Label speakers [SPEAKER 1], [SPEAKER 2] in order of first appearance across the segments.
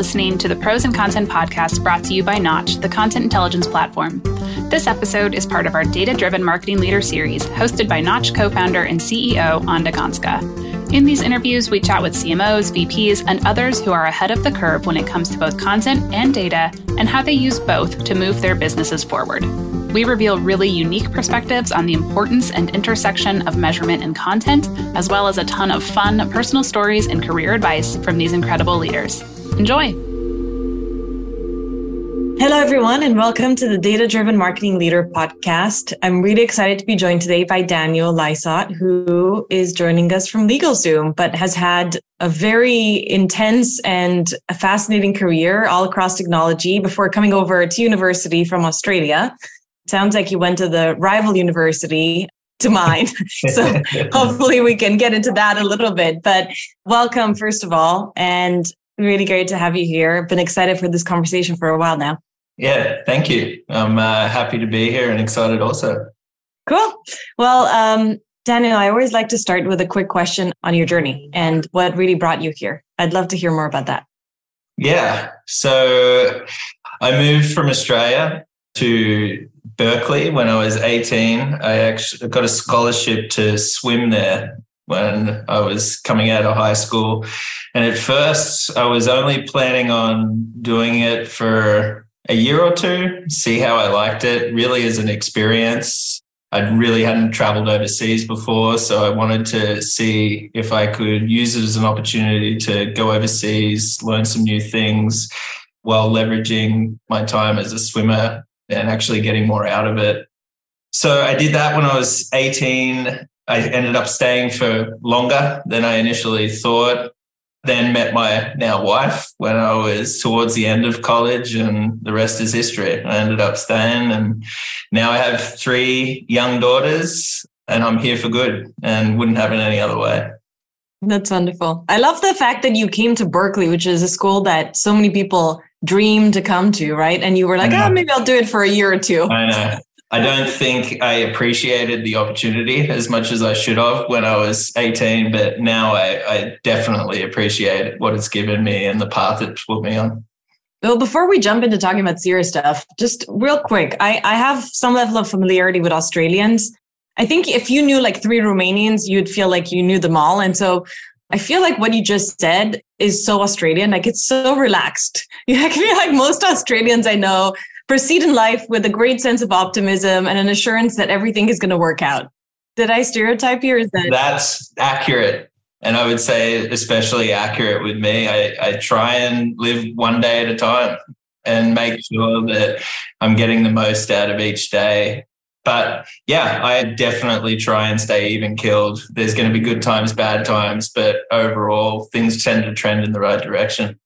[SPEAKER 1] listening to the Pros and Content podcast brought to you by Knotch, the content intelligence platform. This episode is part of our Data Driven Marketing Leader series, hosted by Knotch co founder and CEO Anda Gansca. In these interviews, we chat with CMOs, VPs, and others who are ahead of the curve when it comes to both content and data and how they use both to move their businesses forward. We reveal really unique perspectives on the importance and intersection of measurement and content, as well as a ton of fun personal stories and career advice from these incredible leaders. Enjoy!
[SPEAKER 2] Hello, everyone, and welcome to the Data Driven Marketing Leader podcast. I'm really excited to be joined today by Daniel Lysot, who is joining us from LegalZoom, but has had a very intense and a fascinating career all across technology before coming over to university from Australia. Sounds like you went to the rival university to mine. so hopefully we can get into that a little bit. But welcome, first of all, and really great to have you here. Been excited for this conversation for a while now.
[SPEAKER 3] Yeah, thank you. I'm uh, happy to be here and excited also.
[SPEAKER 2] Cool. Well, um, Daniel, I always like to start with a quick question on your journey and what really brought you here. I'd love to hear more about that.
[SPEAKER 3] Yeah. So I moved from Australia to Berkeley when I was 18. I actually got a scholarship to swim there when I was coming out of high school. And at first, I was only planning on doing it for a year or two, see how I liked it, really as an experience. I really hadn't traveled overseas before, so I wanted to see if I could use it as an opportunity to go overseas, learn some new things while leveraging my time as a swimmer and actually getting more out of it. So I did that when I was 18. I ended up staying for longer than I initially thought then met my now wife when I was towards the end of college, and the rest is history. I ended up staying, and now I have three young daughters, and I'm here for good and wouldn't have it any other way.
[SPEAKER 2] That's wonderful. I love the fact that you came to Berkeley, which is a school that so many people dream to come to, right? And you were like, oh, maybe I'll do it for a year or two.
[SPEAKER 3] I know. I don't think I appreciated the opportunity as much as I should have when I was 18, but now I, I definitely appreciate what it's given me and the path it's put me on.
[SPEAKER 2] Well, before we jump into talking about serious stuff, just real quick, I, I have some level of familiarity with Australians. I think if you knew like three Romanians, you'd feel like you knew them all. And so I feel like what you just said is so Australian. Like it's so relaxed. I feel like most Australians I know proceed in life with a great sense of optimism and an assurance that everything is going to work out. Did I stereotype you? Or is that
[SPEAKER 3] that's accurate? And I would say especially accurate with me. I, I try and live one day at a time and make sure that I'm getting the most out of each day. But yeah, I definitely try and stay even killed. There's going to be good times, bad times, but overall, things tend to trend in the right direction.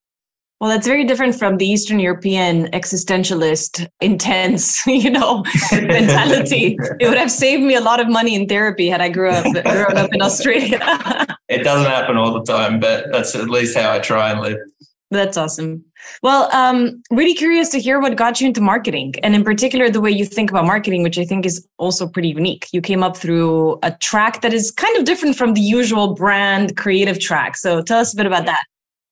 [SPEAKER 2] Well, that's very different from the Eastern European existentialist, intense, you know, mentality. it would have saved me a lot of money in therapy had I grew up grown up in Australia.
[SPEAKER 3] it doesn't happen all the time, but that's at least how I try and live.
[SPEAKER 2] That's awesome. Well, um, really curious to hear what got you into marketing, and in particular, the way you think about marketing, which I think is also pretty unique. You came up through a track that is kind of different from the usual brand creative track. So, tell us a bit about that.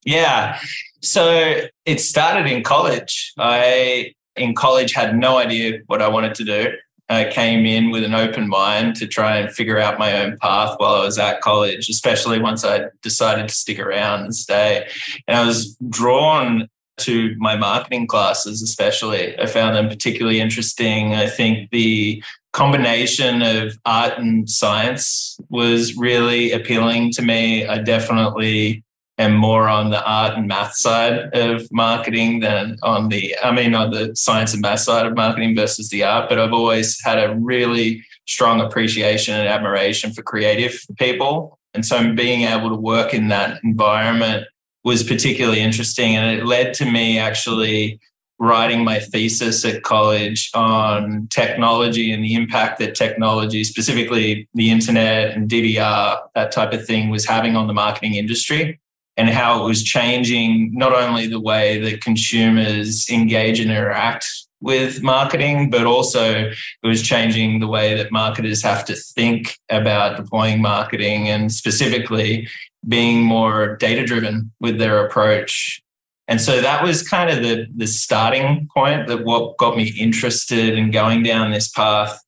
[SPEAKER 3] Yeah. So it started in college. I, in college, had no idea what I wanted to do. I came in with an open mind to try and figure out my own path while I was at college, especially once I decided to stick around and stay. And I was drawn to my marketing classes, especially. I found them particularly interesting. I think the combination of art and science was really appealing to me. I definitely am more on the art and math side of marketing than on the, I mean, on the science and math side of marketing versus the art. But I've always had a really strong appreciation and admiration for creative people. And so being able to work in that environment was particularly interesting. And it led to me actually writing my thesis at college on technology and the impact that technology, specifically the internet and DVR, that type of thing, was having on the marketing industry and how it was changing not only the way that consumers engage and interact with marketing, but also it was changing the way that marketers have to think about deploying marketing and specifically being more data driven with their approach. And so that was kind of the, the starting point that what got me interested in going down this path.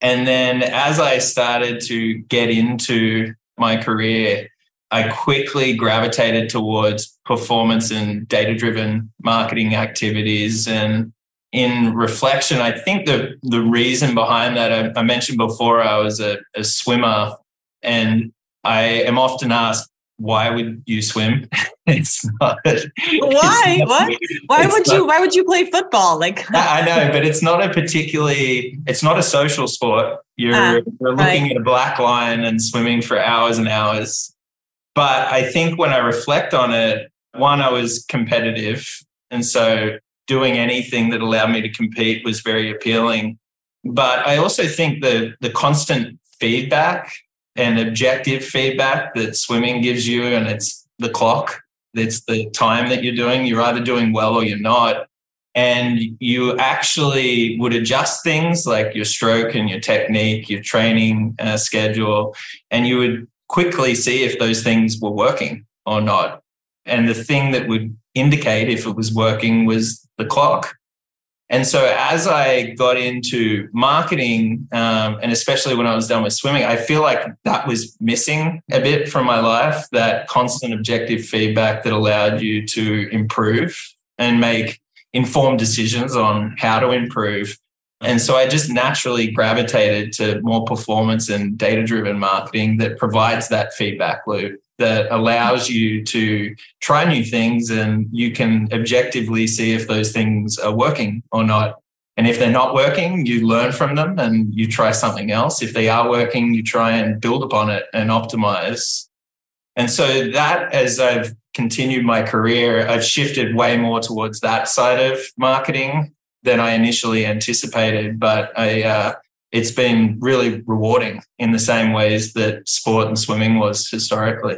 [SPEAKER 3] And then as I started to get into my career, I quickly gravitated towards performance and data driven marketing activities. And in reflection, I think the, the reason behind that, I, I mentioned before, I was a, a swimmer and I am often asked, why would you swim? it's not.
[SPEAKER 2] Why?
[SPEAKER 3] It's
[SPEAKER 2] not, what? Why would not, you? Why would you play football? Like
[SPEAKER 3] I know, but it's not a particularly. It's not a social sport. You're, ah, you're looking right. at a black line and swimming for hours and hours. But I think when I reflect on it, one, I was competitive, and so doing anything that allowed me to compete was very appealing. But I also think the the constant feedback and objective feedback that swimming gives you, and it's the clock, it's the time that you're doing. You're either doing well or you're not. And you actually would adjust things like your stroke and your technique, your training uh, schedule, and you would quickly see if those things were working or not. And the thing that would indicate if it was working was the clock. And so as I got into marketing, um, and especially when I was done with swimming, I feel like that was missing a bit from my life that constant objective feedback that allowed you to improve and make informed decisions on how to improve. And so I just naturally gravitated to more performance and data driven marketing that provides that feedback loop that allows you to try new things and you can objectively see if those things are working or not. And if they're not working, you learn from them and you try something else. If they are working, you try and build upon it and optimize. And so that as I've continued my career, I've shifted way more towards that side of marketing than I initially anticipated. But I, uh, it's been really rewarding in the same ways that sport and swimming was historically.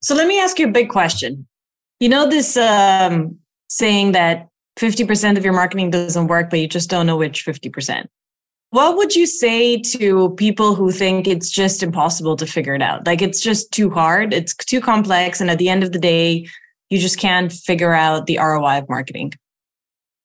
[SPEAKER 2] So let me ask you a big question. You know this um, saying that 50% of your marketing doesn't work, but you just don't know which 50%. What would you say to people who think it's just impossible to figure it out? Like it's just too hard, it's too complex, and at the end of the day, you just can't figure out the ROI of marketing?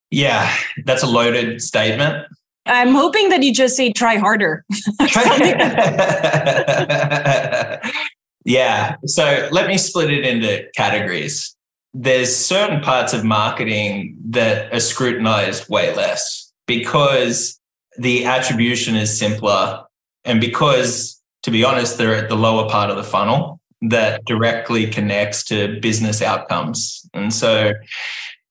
[SPEAKER 3] Yeah, that's a loaded statement.
[SPEAKER 2] I'm hoping that you just say try harder.
[SPEAKER 3] Yeah. So let me split it into categories. There's certain parts of marketing that are scrutinized way less because the attribution is simpler and because, to be honest, they're at the lower part of the funnel that directly connects to business outcomes. And so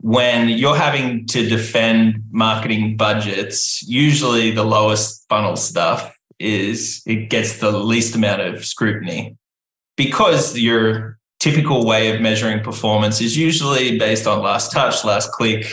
[SPEAKER 3] when you're having to defend marketing budgets, usually the lowest funnel stuff is it gets the least amount of scrutiny because your typical way of measuring performance is usually based on last touch, last click.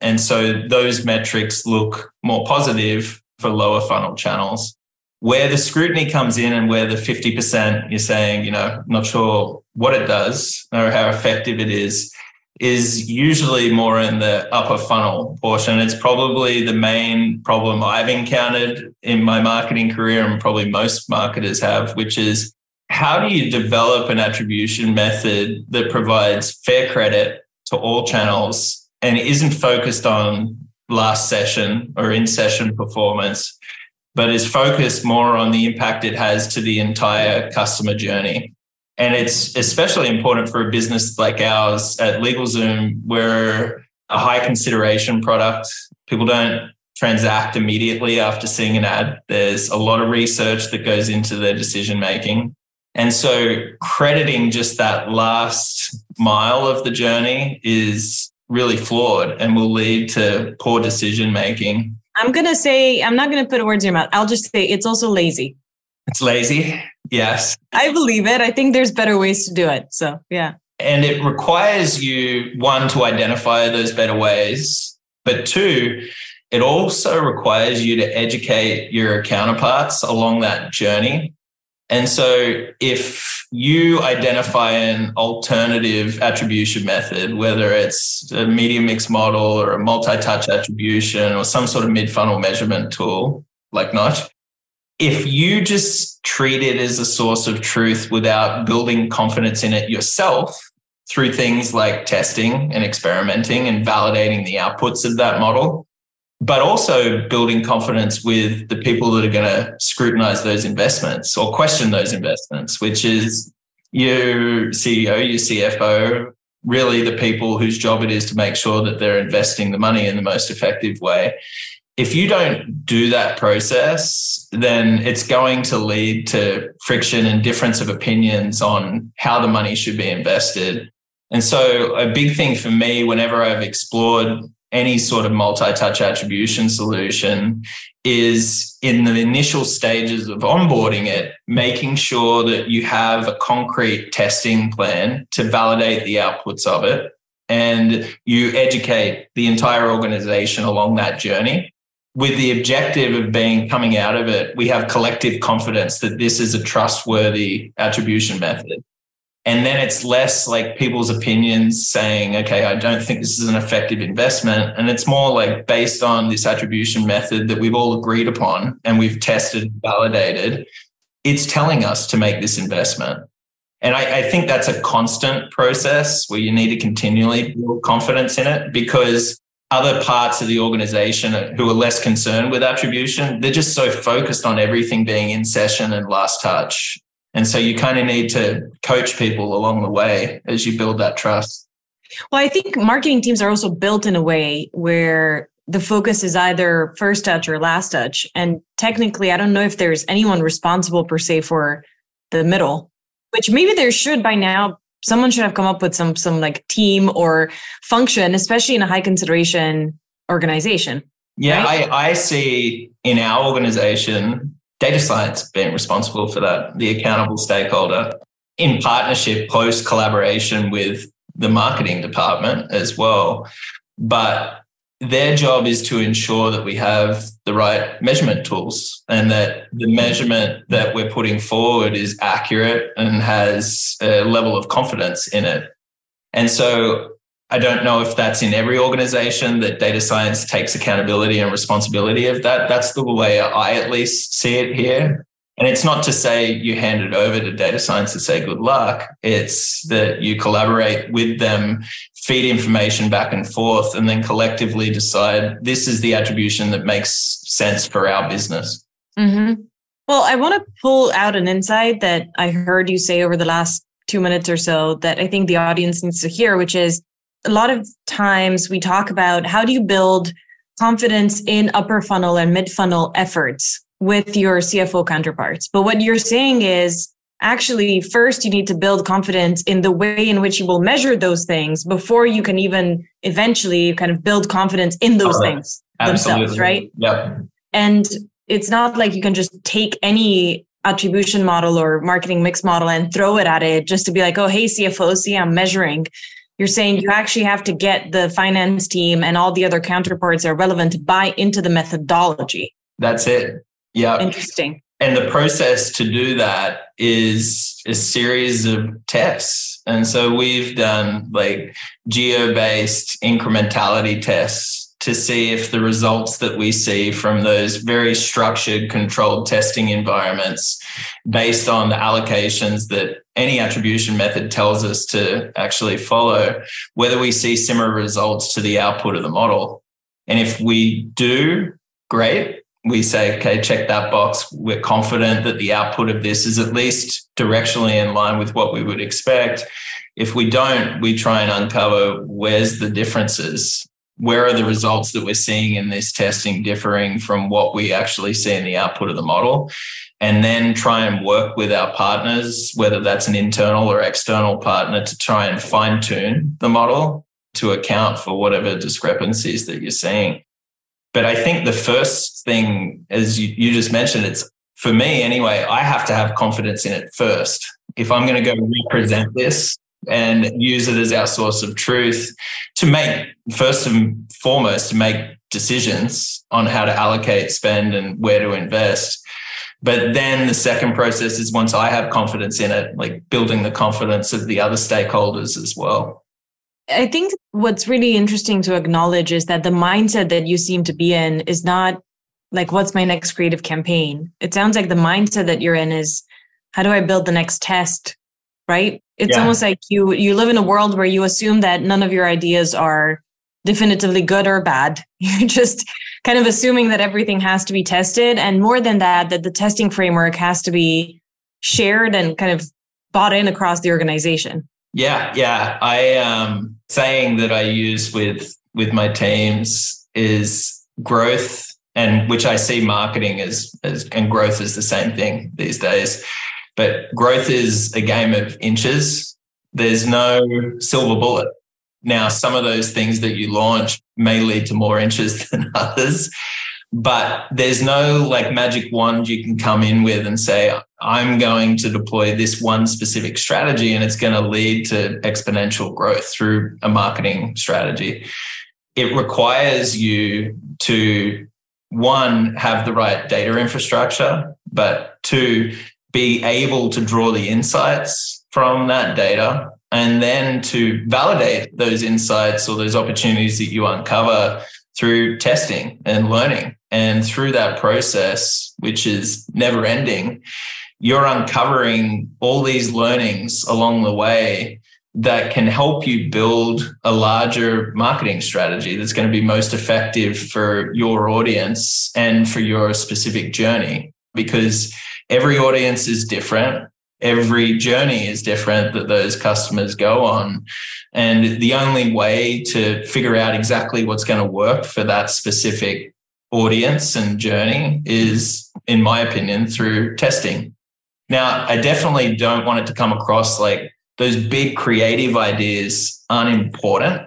[SPEAKER 3] And so those metrics look more positive for lower funnel channels. Where the scrutiny comes in and where the 50% you're saying, you know, not sure what it does or how effective it is, is usually more in the upper funnel portion. It's probably the main problem I've encountered in my marketing career, and probably most marketers have, which is how do you develop an attribution method that provides fair credit to all channels and isn't focused on last session or in session performance, but is focused more on the impact it has to the entire customer journey? And it's especially important for a business like ours at LegalZoom. We're a high consideration product. People don't transact immediately after seeing an ad. There's a lot of research that goes into their decision making. And so crediting just that last mile of the journey is really flawed and will lead to poor decision making.
[SPEAKER 2] I'm going to say, I'm not going to put words in your mouth. I'll just say it's also lazy.
[SPEAKER 3] It's lazy. Yes.
[SPEAKER 2] I believe it. I think there's better ways to do it. So, yeah.
[SPEAKER 3] And it requires you, one, to identify those better ways, but two, it also requires you to educate your counterparts along that journey and so if you identify an alternative attribution method, whether it's a media mix model or a multi-touch attribution or some sort of mid-funnel measurement tool like Knotch, if you just treat it as a source of truth without building confidence in it yourself, through things like testing and experimenting and validating the outputs of that model, but also building confidence with the people that are going to scrutinize those investments or question those investments, which is your CEO, your CFO, really the people whose job it is to make sure that they're investing the money in the most effective way. If you don't do that process, then it's going to lead to friction and difference of opinions on how the money should be invested. And so, a big thing for me, whenever I've explored any sort of multi touch attribution solution, is in the initial stages of onboarding it, making sure that you have a concrete testing plan to validate the outputs of it. And you educate the entire organization along that journey with the objective of being coming out of it, we have collective confidence that this is a trustworthy attribution method. And then it's less like people's opinions saying, okay, I don't think this is an effective investment. And it's more like based on this attribution method that we've all agreed upon and we've tested, validated, it's telling us to make this investment. And I, I think that's a constant process where you need to continually build confidence in it because other parts of the organization who are less concerned with attribution, they're just so focused on everything being in session and last touch and so you kind of need to coach people along the way as you build that trust.
[SPEAKER 2] Well, I think marketing teams are also built in a way where the focus is either first touch or last touch. And technically, I don't know if there's anyone responsible per se for the middle, which maybe there should by now. Someone should have come up with some some like team or function, especially in a high consideration organization.
[SPEAKER 3] Yeah, right? I, I see in our organization data science being responsible for that, the accountable stakeholder in partnership, close collaboration with the marketing department as well. But their job is to ensure that we have the right measurement tools and that the measurement that we're putting forward is accurate and has a level of confidence in it. And so I don't know if that's in every organization that data science takes accountability and responsibility of that. That's the way I at least see it here. And it's not to say you hand it over to data science to say good luck. It's that you collaborate with them, feed information back and forth, and then collectively decide this is the attribution that makes sense for our business.
[SPEAKER 2] Mm-hmm. Well, I want to pull out an insight that I heard you say over the last two minutes or so that I think the audience needs to hear, which is a lot of times we talk about how do you build confidence in upper funnel and mid funnel efforts with your CFO counterparts. But what you're saying is actually first you need to build confidence in the way in which you will measure those things before you can even eventually kind of build confidence in those things Absolutely. themselves, right?
[SPEAKER 3] Yep.
[SPEAKER 2] And it's not like you can just take any attribution model or marketing mix model and throw it at it just to be like, oh, hey, CFO, see, I'm measuring. You're saying you actually have to get the finance team and all the other counterparts that are relevant to buy into the methodology.
[SPEAKER 3] That's it. Yeah.
[SPEAKER 2] Interesting.
[SPEAKER 3] And the process to do that is a series of tests. And so we've done like geo based incrementality tests to see if the results that we see from those very structured, controlled testing environments, based on the allocations that any attribution method tells us to actually follow, whether we see similar results to the output of the model. And if we do, great. We say, okay, check that box. We're confident that the output of this is at least directionally in line with what we would expect. If we don't, we try and uncover where's the differences where are the results that we're seeing in this testing differing from what we actually see in the output of the model? And then try and work with our partners, whether that's an internal or external partner, to try and fine tune the model to account for whatever discrepancies that you're seeing. But I think the first thing, as you, you just mentioned, it's for me anyway, I have to have confidence in it first. If I'm going to go represent this, and use it as our source of truth to make first and foremost to make decisions on how to allocate spend and where to invest but then the second process is once i have confidence in it like building the confidence of the other stakeholders as well
[SPEAKER 2] i think what's really interesting to acknowledge is that the mindset that you seem to be in is not like what's my next creative campaign it sounds like the mindset that you're in is how do i build the next test right It's
[SPEAKER 3] Yeah.
[SPEAKER 2] almost like you you live in a world where you assume that none of your ideas are definitively good or bad. You're just kind of assuming that everything has to be tested and more than that that the testing framework has to be shared and kind of bought in across the organization.
[SPEAKER 3] Yeah, yeah. I um saying that I use with with my teams is growth and which I see marketing as, as and growth is the same thing these days. But growth is a game of inches. There's no silver bullet. Now, some of those things that you launch may lead to more inches than others, but there's no like magic wand you can come in with and say, I'm going to deploy this one specific strategy and it's going to lead to exponential growth through a marketing strategy. It requires you to one, have the right data infrastructure, but two, be able to draw the insights from that data and then to validate those insights or those opportunities that you uncover through testing and learning. And through that process, which is never ending, you're uncovering all these learnings along the way that can help you build a larger marketing strategy that's going to be most effective for your audience and for your specific journey because every audience is different every journey is different that those customers go on. And the only way to figure out exactly what's going to work for that specific audience and journey is in my opinion through testing. Now i definitely don't want it to come across like those big creative ideas aren't important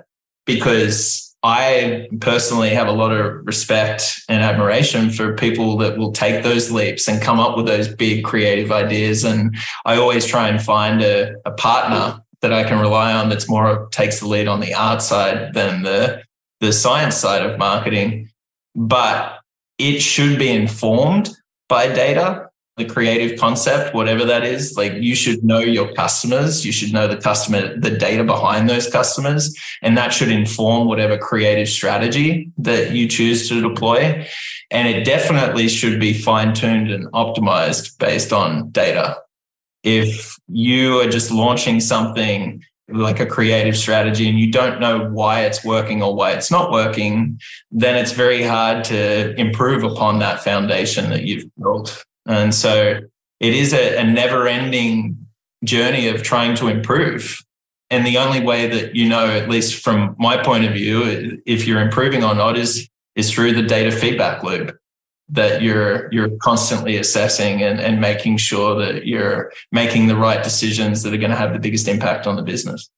[SPEAKER 3] because I personally have a lot of respect and admiration for people that will take those leaps and come up with those big creative ideas. And I always try and find a, a partner that I can rely on that's more takes the lead on the art side than the the science side of marketing. But it should be informed by data the creative concept, whatever that is. Like you should know your customers, you should know the customer, the data behind those customers, and that should inform whatever creative strategy that you choose to deploy. And it definitely should be fine tuned and optimized based on data. If you are just launching something like a creative strategy and you don't know why it's working or why it's not working, then it's very hard to improve upon that foundation that you've built. And so it is a, a never ending journey of trying to improve. And the only way that you know, at least from my point of view, if you're improving or not is, is through the data feedback loop that you're you're constantly assessing and, and making sure that you're making the right decisions that are going to have the biggest impact on the business.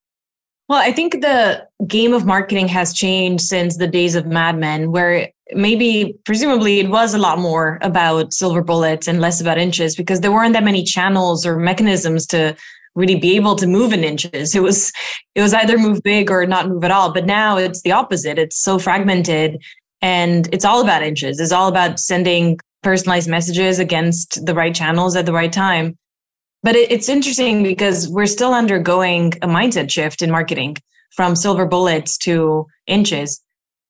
[SPEAKER 2] Well, I think the game of marketing has changed since the days of Mad Men, where maybe presumably it was a lot more about silver bullets and less about inches because there weren't that many channels or mechanisms to really be able to move in inches. It was it was either move big or not move at all. But now it's the opposite. It's so fragmented and it's all about inches. It's all about sending personalized messages against the right channels at the right time. But it, it's interesting because we're still undergoing a mindset shift in marketing from silver bullets to inches.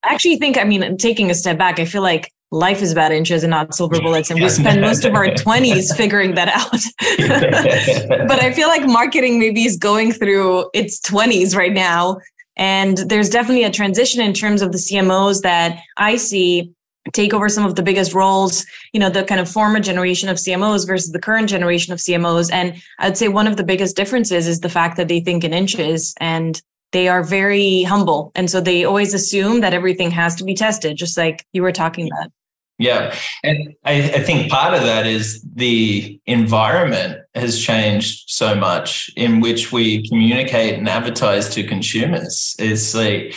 [SPEAKER 2] I actually think, I mean, taking a step back, I feel like life is about inches and not silver bullets. And we spend most of our 20s figuring that out. but I feel like marketing maybe is going through its 20s right now. And there's definitely a transition in terms of the CMOs that I see take over some of the biggest roles, you know, the kind of former generation of CMOs versus the current generation of CMOs. And I'd say one of the biggest differences is the fact that they think in inches and they are very humble. And so they always assume that everything has to be tested, just like you were talking about.
[SPEAKER 3] Yeah. And I, I, think part of that is the environment has changed so much in which we communicate and advertise to consumers. It's like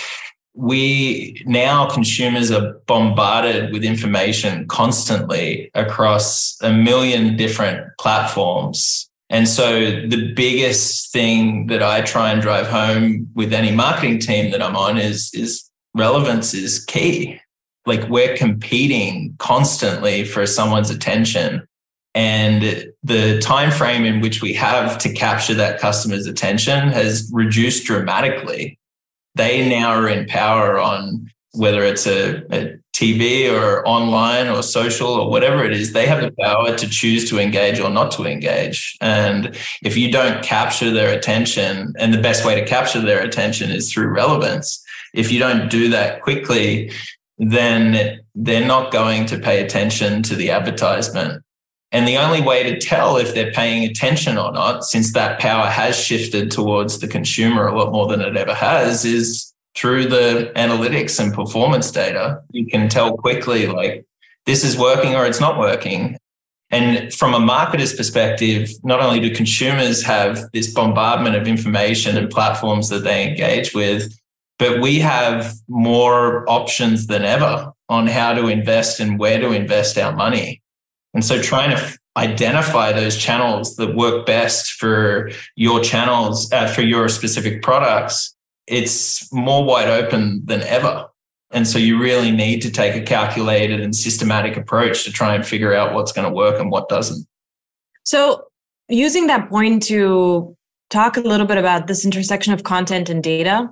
[SPEAKER 3] we now consumers are bombarded with information constantly across a million different platforms. And so the biggest thing that I try and drive home with any marketing team that I'm on is, is relevance is key. Like we're competing constantly for someone's attention. And the time frame in which we have to capture that customer's attention has reduced dramatically they now are in power on whether it's a, a TV or online or social or whatever it is, they have the power to choose to engage or not to engage. And if you don't capture their attention, and the best way to capture their attention is through relevance, if you don't do that quickly, then they're not going to pay attention to the advertisement. And the only way to tell if they're paying attention or not, since that power has shifted towards the consumer a lot more than it ever has, is through the analytics and performance data. You can tell quickly, like, this is working or it's not working. And from a marketer's perspective, not only do consumers have this bombardment of information and platforms that they engage with, but we have more options than ever on how to invest and where to invest our money. And so trying to identify those channels that work best for your channels, uh, for your specific products, it's more wide open than ever. And so you really need to take a calculated and systematic approach to try and figure out what's going to work and what doesn't.
[SPEAKER 2] So, using that point to talk a little bit about this intersection of content and data,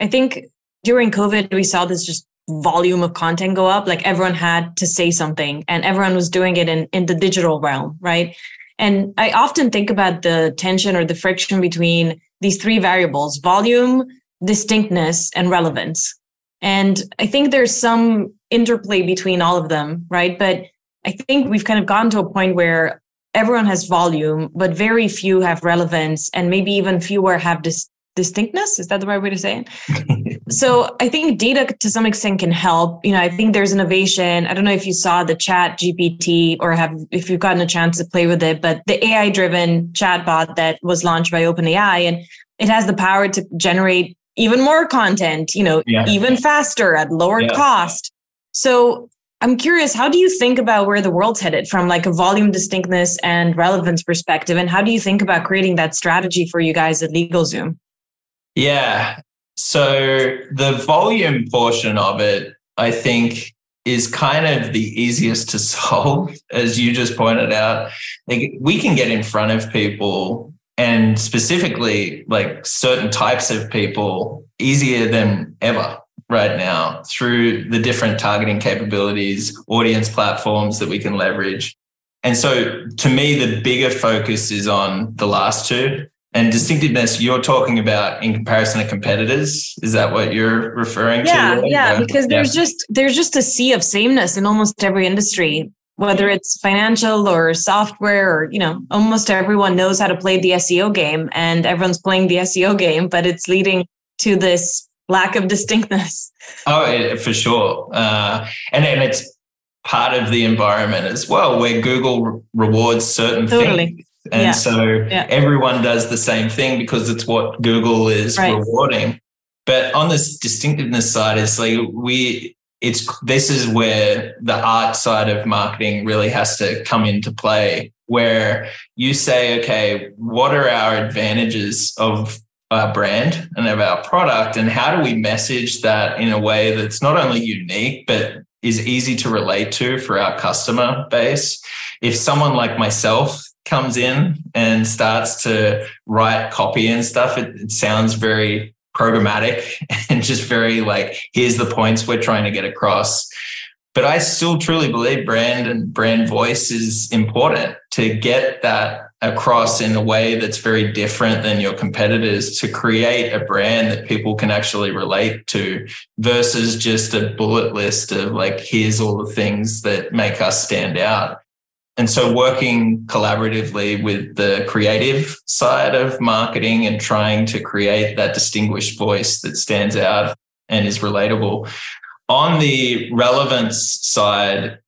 [SPEAKER 2] I think during COVID, we saw this just volume of content go up like everyone had to say something and everyone was doing it in in the digital realm right? And i often think about the tension or the friction between these three variables volume distinctness and relevance. And i think there's some interplay between all of them right? But i think we've kind of gotten to a point where everyone has volume but very few have relevance and maybe even fewer have dis- distinctness. Is that the right way to say it? so I think data to some extent can help. You know, I think there's innovation. I don't know if you saw the ChatGPT or have if you've gotten a chance to play with it, but the AI driven chatbot that was launched by OpenAI and it has the power to generate even more content, you know, yeah. even faster at lower yeah. cost. So I'm curious, how do you think about where the world's headed from like a volume distinctness and relevance perspective? And how do you think about creating that strategy for you guys at LegalZoom?
[SPEAKER 3] Yeah. So the volume portion of it, I think, is kind of the easiest to solve, as you just pointed out. Like we can get in front of people and specifically like certain types of people easier than ever right now through the different targeting capabilities, audience platforms that we can leverage. And so to me, the bigger focus is on the last two and distinctiveness you're talking about in comparison to competitors is that what you're referring
[SPEAKER 2] yeah,
[SPEAKER 3] to?
[SPEAKER 2] Yeah yeah because there's yeah. just there's just a sea of sameness in almost every industry whether it's financial or software or you know almost everyone knows how to play the seo game and everyone's playing the seo game but it's leading to this lack of distinctness.
[SPEAKER 3] Oh for sure. Uh, and and it's part of the environment as well where google re- rewards certain totally. things and yeah. so yeah. everyone does the same thing because it's what Google is right. rewarding. But on this distinctiveness side, it's like we, it's this is where the art side of marketing really has to come into play, where you say, okay, what are our advantages of our brand and of our product? And how do we message that in a way that's not only unique, but is easy to relate to for our customer base? If someone like myself comes in and starts to write copy and stuff, it, it sounds very programmatic and just very like, here's the points we're trying to get across. But I still truly believe brand and brand voice is important to get that across in a way that's very different than your competitors to create a brand that people can actually relate to versus just a bullet list of like, here's all the things that make us stand out. And so working collaboratively with the creative side of marketing and trying to create that distinguished voice that stands out and is relatable. On the relevance side,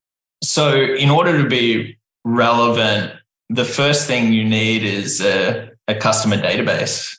[SPEAKER 3] so in order to be relevant, the first thing you need is a, a customer database.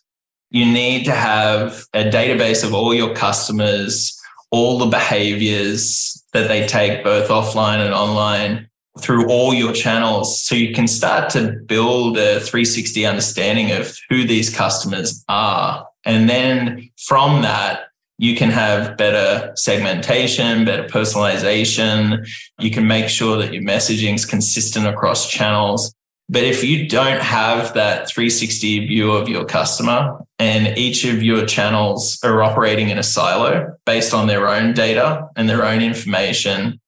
[SPEAKER 3] You need to have a database of all your customers, all the behaviors that they take both offline and online through all your channels so you can start to build a 360 understanding of who these customers are. And then from that, you can have better segmentation, better personalization. You can make sure that your messaging is consistent across channels. But if you don't have that 360 view of your customer and each of your channels are operating in a silo based on their own data and their own information,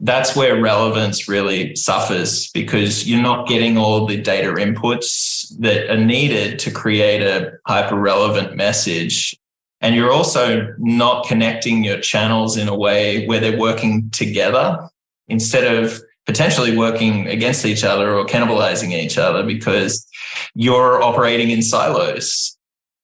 [SPEAKER 3] that's where relevance really suffers because you're not getting all the data inputs that are needed to create a hyper relevant message. And you're also not connecting your channels in a way where they're working together instead of potentially working against each other or cannibalizing each other because you're operating in silos.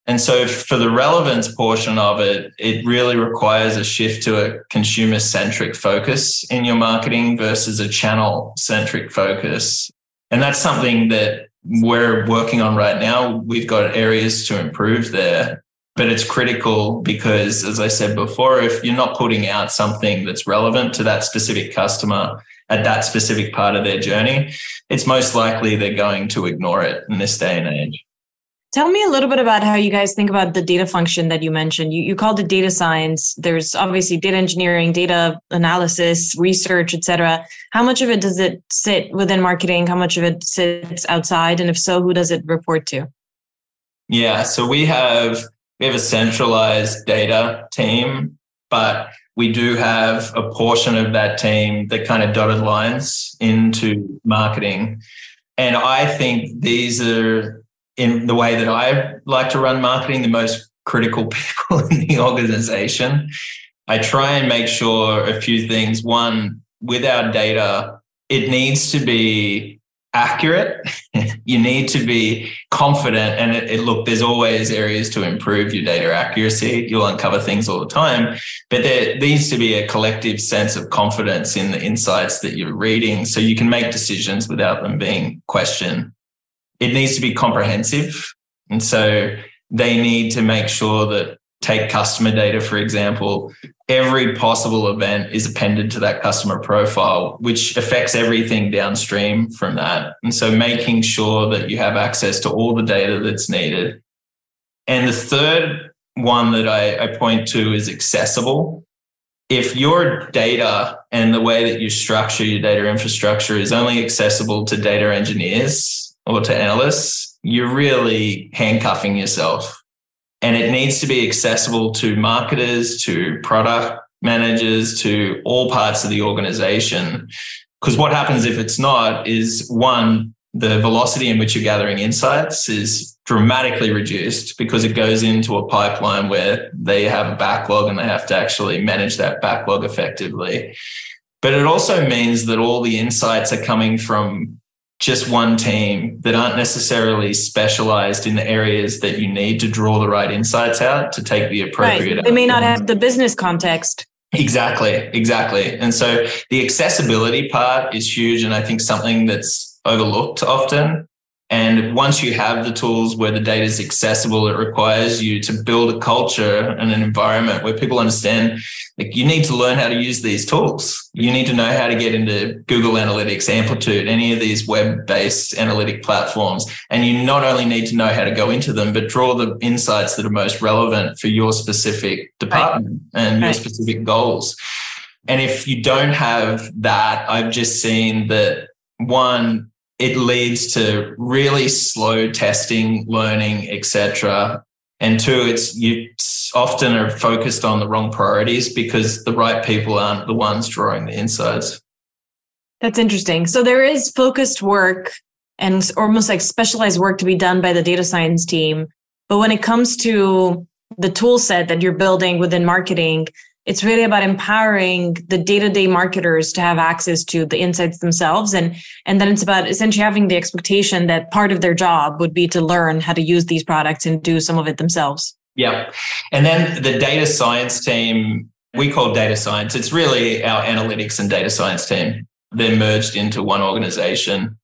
[SPEAKER 3] And so, for the relevance portion of it, it really requires a shift to a consumer centric focus in your marketing versus a channel centric focus. And that's something that we're working on right now. We've got areas to improve there, but it's critical because, as I said before, if you're not putting out something that's relevant to that specific customer at that specific part of their journey, it's most likely they're going to ignore it in this day and age.
[SPEAKER 2] Tell me a little bit about how you guys think about the data function that you mentioned. You, you called it data science. There's obviously data engineering, data analysis, research, etc. How much of it does it sit within marketing? How much of it sits outside? And if so, who does it report to?
[SPEAKER 3] Yeah, so we have we have a centralized data team, but we do have a portion of that team that kind of dotted lines into marketing. And I think these are in the way that I like to run marketing, the most critical people in the organization. I try and make sure a few things. One, with our data, it needs to be accurate. you need to be confident. And it, it, look, there's always areas to improve your data accuracy. You'll uncover things all the time, but there needs to be a collective sense of confidence in the insights that you're reading so you can make decisions without them being questioned it needs to be comprehensive. And so they need to make sure that take customer data, for example, every possible event is appended to that customer profile, which affects everything downstream from that. And so making sure that you have access to all the data that's needed. And the third one that I, I point to is accessible. If your data and the way that you structure your data infrastructure is only accessible to data engineers, or to analysts, you're really handcuffing yourself. And it needs to be accessible to marketers, to product managers, to all parts of the organization. Because what happens if it's not is one, the velocity in which you're gathering insights is dramatically reduced because it goes into a pipeline where they have a backlog and they have to actually manage that backlog effectively. But it also means that all the insights are coming from just one team that aren't necessarily specialized in the areas that you need to draw the right insights out to take the appropriate.
[SPEAKER 2] Right. They may not have the business context.
[SPEAKER 3] Exactly, exactly. And so the accessibility part is huge. And I think something that's overlooked often and once you have the tools where the data is accessible, it requires you to build a culture and an environment where people understand like you need to learn how to use these tools. You need to know how to get into Google Analytics, Amplitude, any of these web-based analytic platforms. And you not only need to know how to go into them, but draw the insights that are most relevant for your specific department right. and right. your specific goals. And if you don't have that, I've just seen that one, it leads to really slow testing, learning, etc. And two, it's you often are focused on the wrong priorities because the right people aren't the ones drawing the insights.
[SPEAKER 2] That's interesting. So there is focused work and almost like specialized work to be done by the data science team. But when it comes to the tool set that you're building within marketing, it's really about empowering the day-to-day marketers to have access to the insights themselves. And and then it's about essentially having the expectation that part of their job would be to learn how to use these products and do some of it themselves.
[SPEAKER 3] Yeah. And then the data science team we call data science. It's really our analytics and data science team. They're merged into one organization.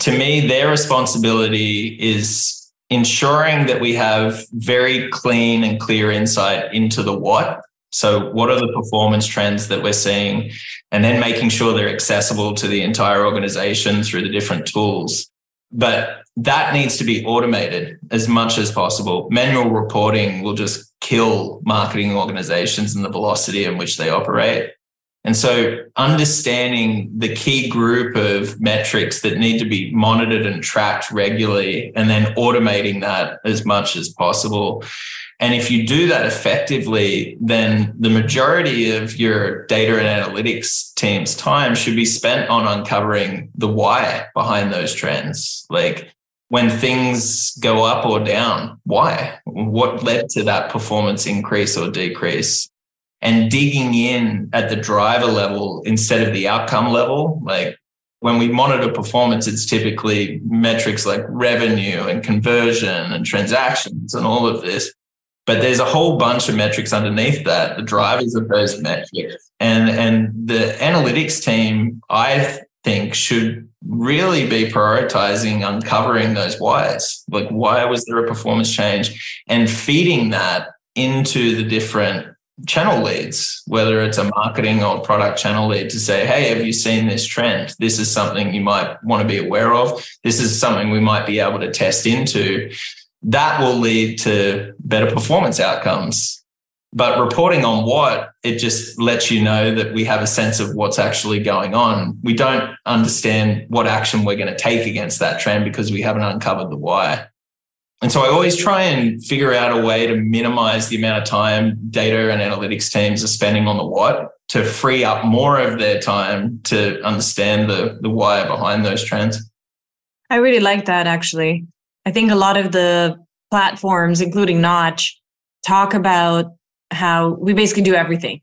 [SPEAKER 3] To me their responsibility is ensuring that we have very clean and clear insight into the what so, what are the performance trends that we're seeing? And then making sure they're accessible to the entire organization through the different tools. But that needs to be automated as much as possible. Manual reporting will just kill marketing organizations and the velocity in which they operate. And so understanding the key group of metrics that need to be monitored and tracked regularly and then automating that as much as possible. And if you do that effectively, then the majority of your data and analytics team's time should be spent on uncovering the why behind those trends. Like when things go up or down, why? What led to that performance increase or decrease? And digging in at the driver level instead of the outcome level. Like when we monitor performance, it's typically metrics like revenue and conversion and transactions and all of this. But there's a whole bunch of metrics underneath that, the drivers of those metrics. And, and the analytics team, I think, should really be prioritizing uncovering those whys. Like, why was there a performance change? And feeding that into the different channel leads, whether it's a marketing or product channel lead to say, Hey, have you seen this trend? This is something you might want to be aware of. This is something we might be able to test into that will lead to better performance outcomes. But reporting on what, it just lets you know that we have a sense of what's actually going on. We don't understand what action we're going to take against that trend because we haven't uncovered the why. And so I always try and figure out a way to minimize the amount of time data and analytics teams are spending on the what to free up more of their time to understand the, the why behind those trends.
[SPEAKER 2] I really like that actually. I think a lot of the platforms, including Knotch, talk about how we basically do everything.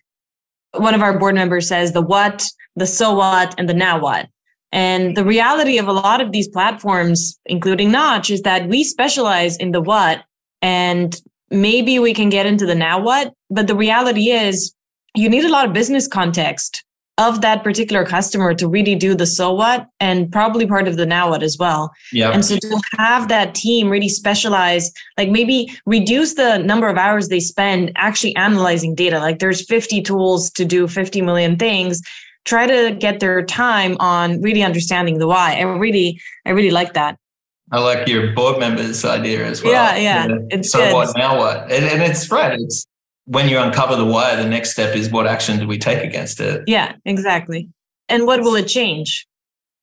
[SPEAKER 2] One of our board members says the what, the so what, and the now what. And the reality of a lot of these platforms, including Knotch, is that we specialize in the what and maybe we can get into the now what. But the reality is you need a lot of business context of that particular customer to really do the so what and probably part of the now what as well.
[SPEAKER 3] Yeah.
[SPEAKER 2] And so to have that team really specialize, like maybe reduce the number of hours they spend actually analyzing data. Like there's 50 tools to do 50 million things. Try to get their time on really understanding the why. I really, I really like that.
[SPEAKER 3] I like your board members idea as well.
[SPEAKER 2] Yeah, yeah. It's
[SPEAKER 3] so
[SPEAKER 2] good.
[SPEAKER 3] what now what? And, and it's right. It's when you uncover the why, the next step is what action do we take against it?
[SPEAKER 2] Yeah, exactly. And what will it change?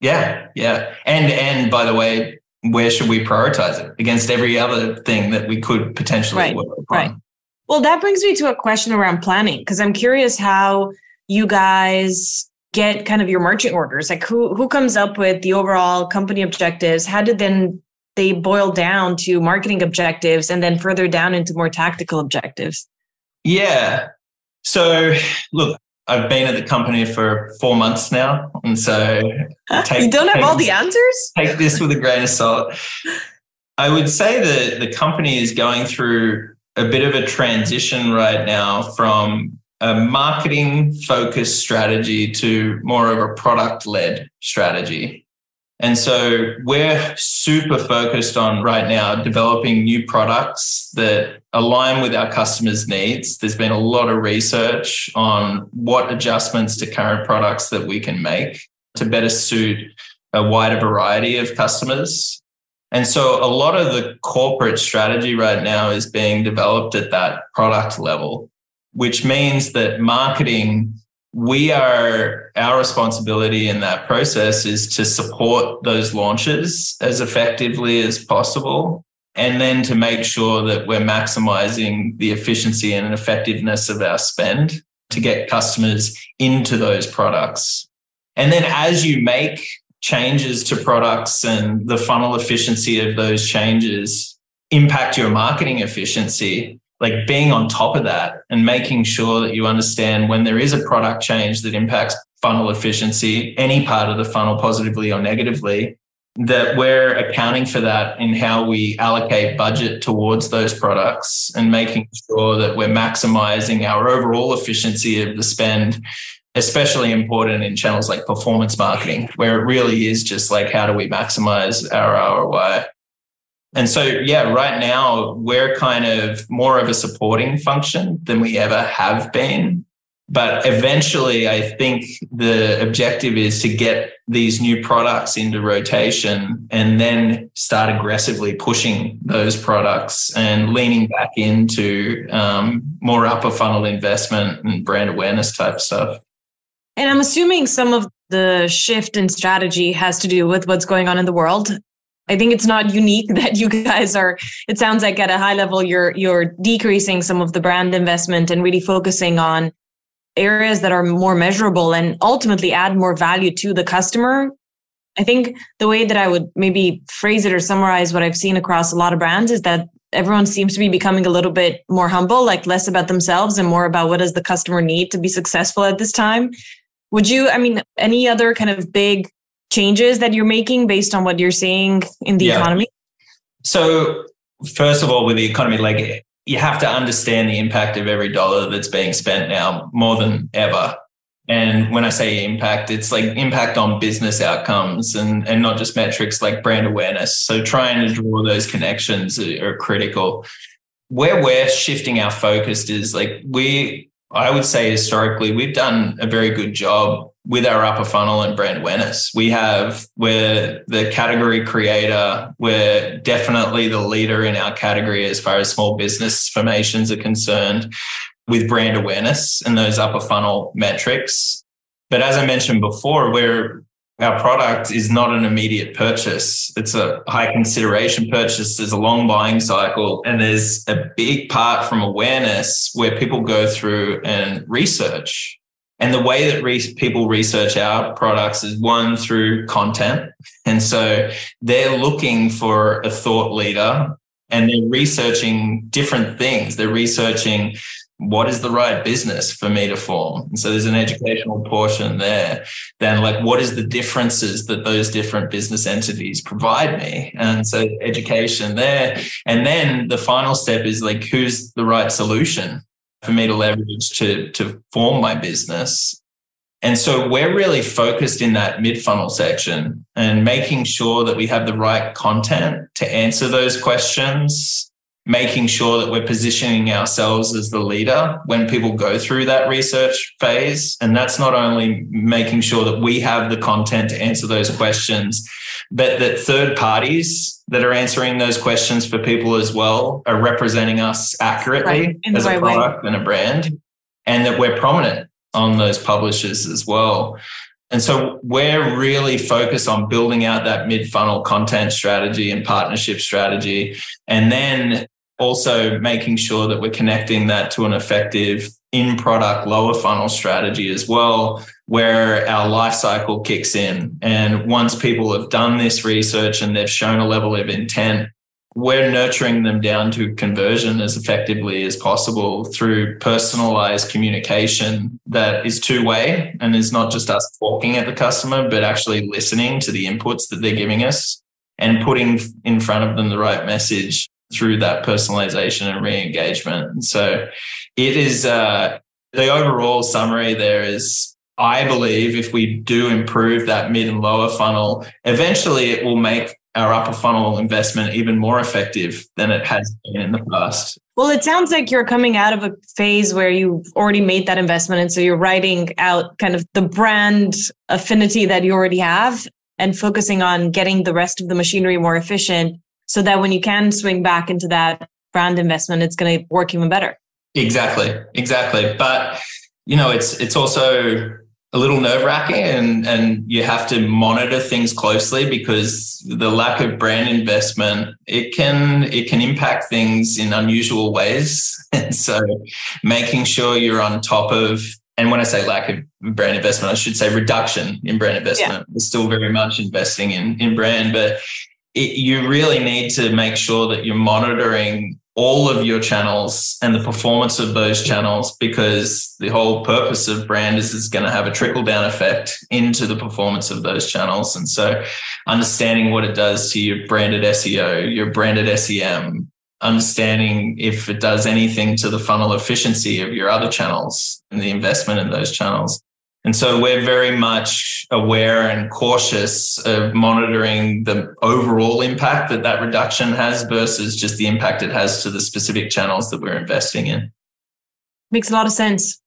[SPEAKER 3] Yeah, yeah. And and by the way, where should we prioritize it against every other thing that we could potentially
[SPEAKER 2] right,
[SPEAKER 3] work on?
[SPEAKER 2] Right. Well, that brings me to a question around planning because I'm curious how you guys get kind of your marching orders. Like who who comes up with the overall company objectives? How did then they boil down to marketing objectives and then further down into more tactical objectives?
[SPEAKER 3] Yeah. So, look, I've been at the company for four months now. And so,
[SPEAKER 2] take, you don't have all the answers?
[SPEAKER 3] Take this with a grain of salt. I would say that the company is going through a bit of a transition right now from a marketing focused strategy to more of a product led strategy. And so we're super focused on right now developing new products that align with our customers' needs. There's been a lot of research on what adjustments to current products that we can make to better suit a wider variety of customers. And so a lot of the corporate strategy right now is being developed at that product level, which means that marketing we are our responsibility in that process is to support those launches as effectively as possible and then to make sure that we're maximizing the efficiency and effectiveness of our spend to get customers into those products. And then as you make changes to products and the funnel efficiency of those changes impact your marketing efficiency like being on top of that and making sure that you understand when there is a product change that impacts funnel efficiency, any part of the funnel positively or negatively, that we're accounting for that in how we allocate budget towards those products and making sure that we're maximizing our overall efficiency of the spend especially important in channels like performance marketing where it really is just like how do we maximize our ROI and so, yeah, right now we're kind of more of a supporting function than we ever have been. But eventually, I think the objective is to get these new products into rotation and then start aggressively pushing those products and leaning back into um, more upper funnel investment and brand awareness type stuff.
[SPEAKER 2] And I'm assuming some of the shift in strategy has to do with what's going on in the world. I think it's not unique that you guys are it sounds like at a high level you're you're decreasing some of the brand investment and really focusing on areas that are more measurable and ultimately add more value to the customer. I think the way that I would maybe phrase it or summarize what I've seen across a lot of brands is that everyone seems to be becoming a little bit more humble, like less about themselves and more about what does the customer need to be successful at this time. Would you, I mean, any other kind of big changes that you're making based on what you're seeing in the yeah. economy?
[SPEAKER 3] So, first of all, with the economy, like you have to understand the impact of every dollar that's being spent now more than ever. And when I say impact, it's like impact on business outcomes and, and not just metrics like brand awareness. So trying to draw those connections are, are critical. Where we're shifting our focus is like we, I would say historically, we've done a very good job with our upper funnel and brand awareness. We have, we're the category creator. We're definitely the leader in our category as far as small business formations are concerned with brand awareness and those upper funnel metrics. But as I mentioned before, we're our product is not an immediate purchase. It's a high consideration purchase. There's a long buying cycle, and there's a big part from awareness where people go through and research and the way that re- people research our products is one through content. And so they're looking for a thought leader and they're researching different things. They're researching what is the right business for me to form. And so there's an educational portion there. Then, like, what is the differences that those different business entities provide me? And so education there. And then the final step is like, who's the right solution? For me to leverage to, to form my business. And so we're really focused in that mid funnel section and making sure that we have the right content to answer those questions, making sure that we're positioning ourselves as the leader when people go through that research phase. And that's not only making sure that we have the content to answer those questions, but that third parties that are answering those questions for people as well are representing us accurately right. as a product way. and a brand, and that we're prominent on those publishers as well. And so we're really focused on building out that mid funnel content strategy and partnership strategy. And then also making sure that we're connecting that to an effective in product lower funnel strategy as well where our life cycle kicks in. And once people have done this research and they've shown a level of intent, we're nurturing them down to conversion as effectively as possible through personalized communication that is two way and is not just us talking at the customer, but actually listening to the inputs that they're giving us and putting in front of them the right message through that personalization and re-engagement. So it is uh, the overall summary there is I believe if we do improve that mid and lower funnel, eventually it will make our upper funnel investment even more effective than it has been in the past.
[SPEAKER 2] Well, it sounds like you're coming out of a phase where you've already made that investment. And so you're writing out kind of the brand affinity that you already have and focusing on getting the rest of the machinery more efficient so that when you can swing back into that brand investment, it's going to work even better.
[SPEAKER 3] Exactly. Exactly. But, you know, it's, it's also a little nerve wracking and, and you have to monitor things closely because the lack of brand investment, it can, it can impact things in unusual ways. And so making sure you're on top of, and when I say lack of brand investment, I should say reduction in brand investment. Yeah. We're still very much investing in, in brand, but it, you really need to make sure that you're monitoring all of your channels and the performance of those channels because the whole purpose of brand is it's going to have a trickle down effect into the performance of those channels. And so understanding what it does to your branded SEO, your branded SEM, understanding if it does anything to the funnel efficiency of your other channels and the investment in those channels. And so we're very much aware and cautious of monitoring the overall impact that that reduction has versus just the impact it has to the specific channels that we're investing in.
[SPEAKER 2] Makes a lot of sense.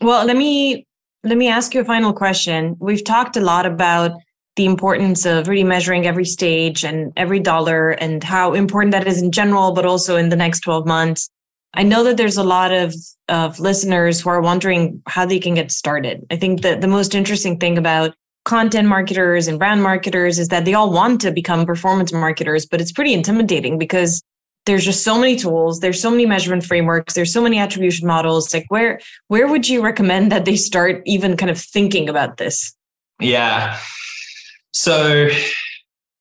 [SPEAKER 2] Well, let me let me ask you a final question. We've talked a lot about the importance of really measuring every stage and every dollar and how important that is in general, but also in the next 12 months. I know that there's a lot of, of listeners who are wondering how they can get started. I think that the most interesting thing about content marketers and brand marketers is that they all want to become performance marketers, but it's pretty intimidating because there's just so many tools there's so many measurement frameworks there's so many attribution models. Like where where would you recommend that they start even kind of thinking about this?
[SPEAKER 3] Yeah. So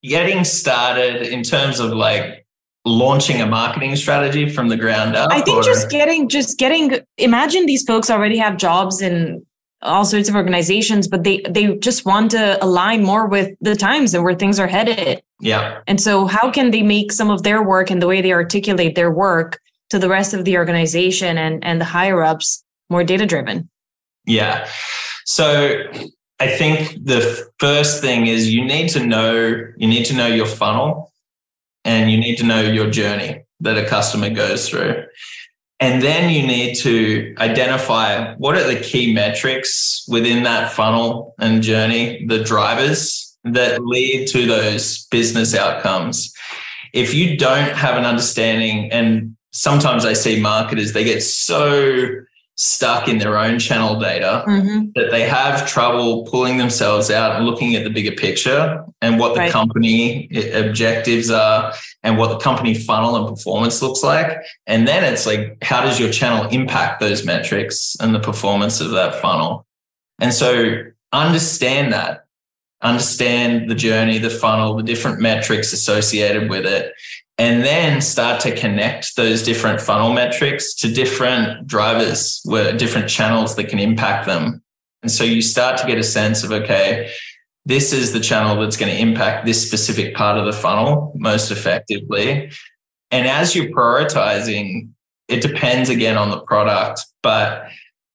[SPEAKER 3] getting started in terms of like launching a marketing strategy from the ground up
[SPEAKER 2] i think or? just getting just getting imagine these folks already have jobs in all sorts of organizations but they they just want to align more with the times and where things are headed.
[SPEAKER 3] Yeah.
[SPEAKER 2] And so how can they make some of their work and the way they articulate their work to the rest of the organization and and the higher ups more data driven
[SPEAKER 3] yeah. So I think the first thing is you need to know you need to know your funnel and you need to know your journey that a customer goes through. And then you need to identify what are the key metrics within that funnel and journey, the drivers that lead to those business outcomes. If you don't have an understanding, and sometimes I see marketers, they get so stuck in their own channel data mm-hmm. that they have trouble pulling themselves out and looking at the bigger picture and what the right. company objectives are and what the company funnel and performance looks like and then it's like how does your channel impact those metrics and the performance of that funnel and so understand that understand the journey the funnel the different metrics associated with it and then start to connect those different funnel metrics to different drivers where different channels that can impact them. And so you start to get a sense of, okay, this is the channel that's going to impact this specific part of the funnel most effectively. And as you're prioritizing, it depends again on the product. But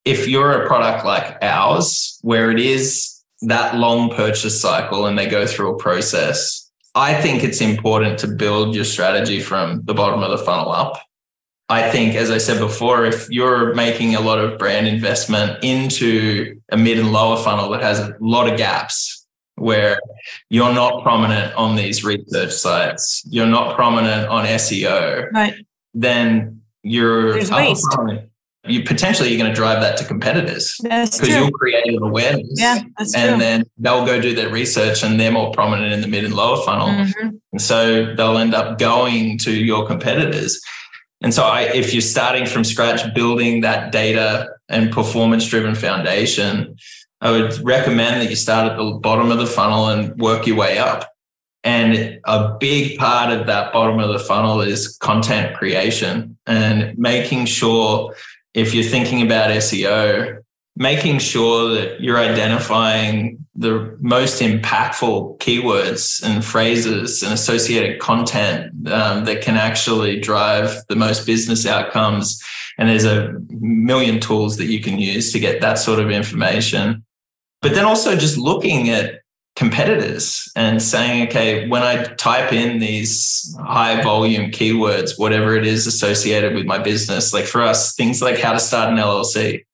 [SPEAKER 3] if you're a product like ours, where it is that long purchase cycle and they go through a process, I think it's important to build your strategy from the bottom of the funnel up. I think, as I said before, if you're making a lot of brand investment into a mid and lower funnel that has a lot of gaps where you're not prominent on these research sites, you're not prominent on SEO,
[SPEAKER 2] right.
[SPEAKER 3] then you're
[SPEAKER 2] There's waste
[SPEAKER 3] you potentially you're going to drive that to competitors because you'll create an awareness.
[SPEAKER 2] Yeah,
[SPEAKER 3] and
[SPEAKER 2] true.
[SPEAKER 3] then they'll go do their research and they're more prominent in the mid and lower funnel. Mm-hmm. And so they'll end up going to your competitors. And so I, if you're starting from scratch, building that data and performance driven foundation, I would recommend that you start at the bottom of the funnel and work your way up. And a big part of that bottom of the funnel is content creation and making sure if you're thinking about SEO, making sure that you're identifying the most impactful keywords and phrases and associated content um, that can actually drive the most business outcomes. And there's a million tools that you can use to get that sort of information. But then also just looking at competitors and saying, okay, when I type in these high volume keywords, whatever it is associated with my business, like for us, things like how to start an LLC.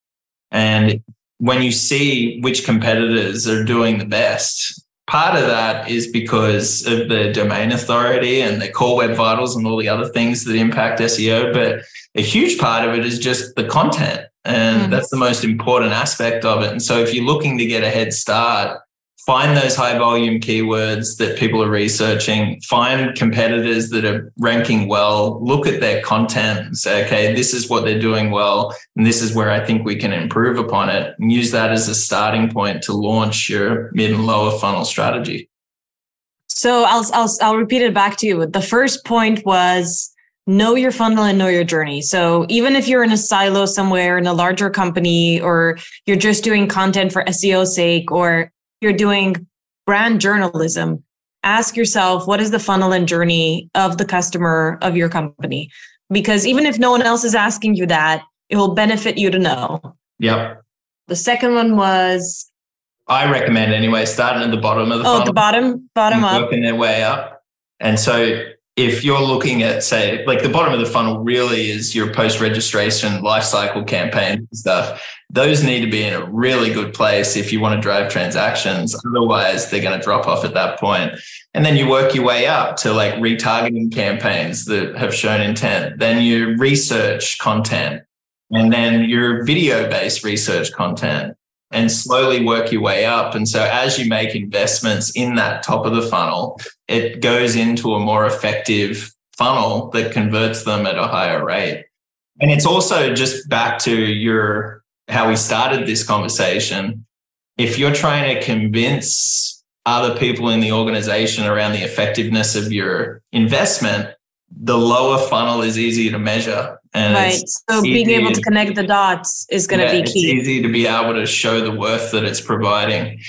[SPEAKER 3] And when you see which competitors are doing the best, part of that is because of the domain authority and the core web vitals and all the other things that impact SEO. But a huge part of it is just the content. And mm-hmm. that's the most important aspect of it. And so if you're looking to get a head start, find those high volume keywords that people are researching, find competitors that are ranking well, look at their content say, okay, this is what they're doing well. And this is where I think we can improve upon it and use that as a starting point to launch your mid and lower funnel strategy.
[SPEAKER 2] So I'll, I'll, I'll repeat it back to you. The first point was know your funnel and know your journey. So even if you're in a silo somewhere in a larger company or you're just doing content for SEO sake or you're doing brand journalism, ask yourself what is the funnel and journey of the customer of your company? Because even if no one else is asking you that, it will benefit you to know.
[SPEAKER 3] Yep.
[SPEAKER 2] The second one was
[SPEAKER 3] I recommend anyway, starting at the bottom of the
[SPEAKER 2] oh,
[SPEAKER 3] funnel.
[SPEAKER 2] the bottom, bottom up.
[SPEAKER 3] Working their way up. And so if you're looking at, say, like the bottom of the funnel really is your post registration lifecycle campaign stuff, those need to be in a really good place if you want to drive transactions. Otherwise, they're going to drop off at that point. And then you work your way up to like retargeting campaigns that have shown intent. Then you research content and then your video based research content and slowly work your way up. And so as you make investments in that top of the funnel, it goes into a more effective funnel that converts them at a higher rate. And it's also just back to your how we started this conversation. If you're trying to convince other people in the organization around the effectiveness of your investment, the lower funnel is easier to measure.
[SPEAKER 2] And right. So being able to connect the dots is going to yeah, be key.
[SPEAKER 3] It's easy to be able to show the worth that it's providing.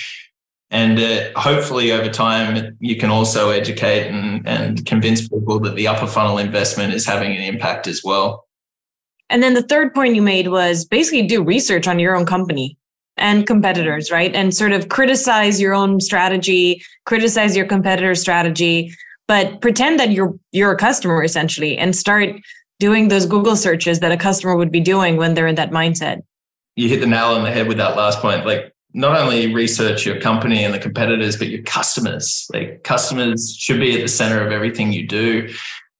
[SPEAKER 3] And uh, hopefully, over time, you can also educate and, and convince people that the upper funnel investment is having an impact as well.
[SPEAKER 2] And then the third point you made was basically do research on your own company and competitors, right? And sort of criticize your own strategy, criticize your competitor's strategy, but pretend that you're you're a customer essentially and start doing those Google searches that a customer would be doing when they're in that mindset.
[SPEAKER 3] You hit the nail on the head with that last point. Like not only research your company and the competitors, but your customers. Like customers should be at the center of everything you do.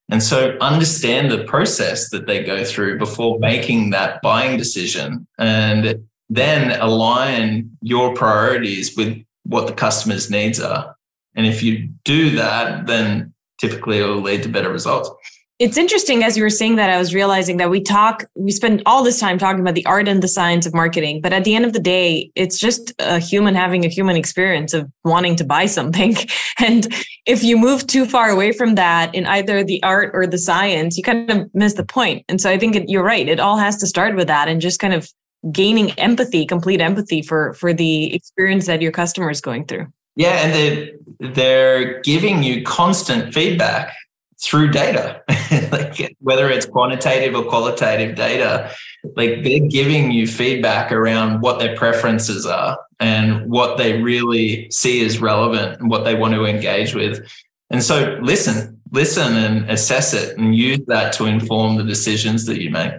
[SPEAKER 3] And so understand the process that they go through before making that buying decision. And then align your priorities with what the customer's needs are. And if you do that, then typically it will lead to better results.
[SPEAKER 2] It's interesting as you were saying that, I was realizing that we talk, we spend all this time talking about the art and the science of marketing. But at the end of the day, it's just a human having a human experience of wanting to buy something. And if you move too far away from that in either the art or the science, you kind of miss the point. And so I think it, you're right. It all has to start with that and just kind of gaining empathy, complete empathy for for the experience that your customer is going through.
[SPEAKER 3] Yeah, and they're they're giving you constant feedback through data, like whether it's quantitative or qualitative data. Like they're giving you feedback around what their preferences are and what they really see as relevant and what they want to engage with. And so listen, listen and assess it and use that to inform the decisions that you make.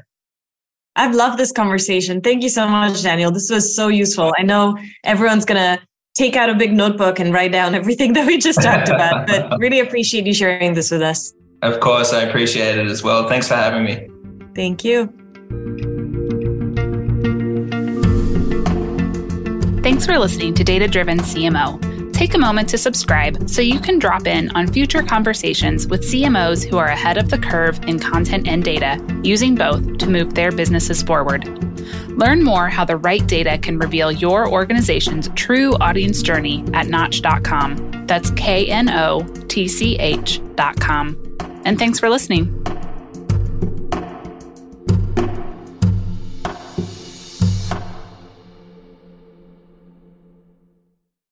[SPEAKER 2] I've loved this conversation. Thank you so much, Daniel. This was so useful. I know everyone's going to take out a big notebook and write down everything that we just talked about, but really appreciate you sharing this with us.
[SPEAKER 3] Of course, I appreciate it as well. Thanks for having me.
[SPEAKER 2] Thank you.
[SPEAKER 1] Thanks for listening to Data Driven CMO take a moment to subscribe so you can drop in on future conversations with CMOs who are ahead of the curve in content and data, using both to move their businesses forward. Learn more how the right data can reveal your organization's true audience journey at knotch.com. That's K N O T C H.com. And thanks for listening.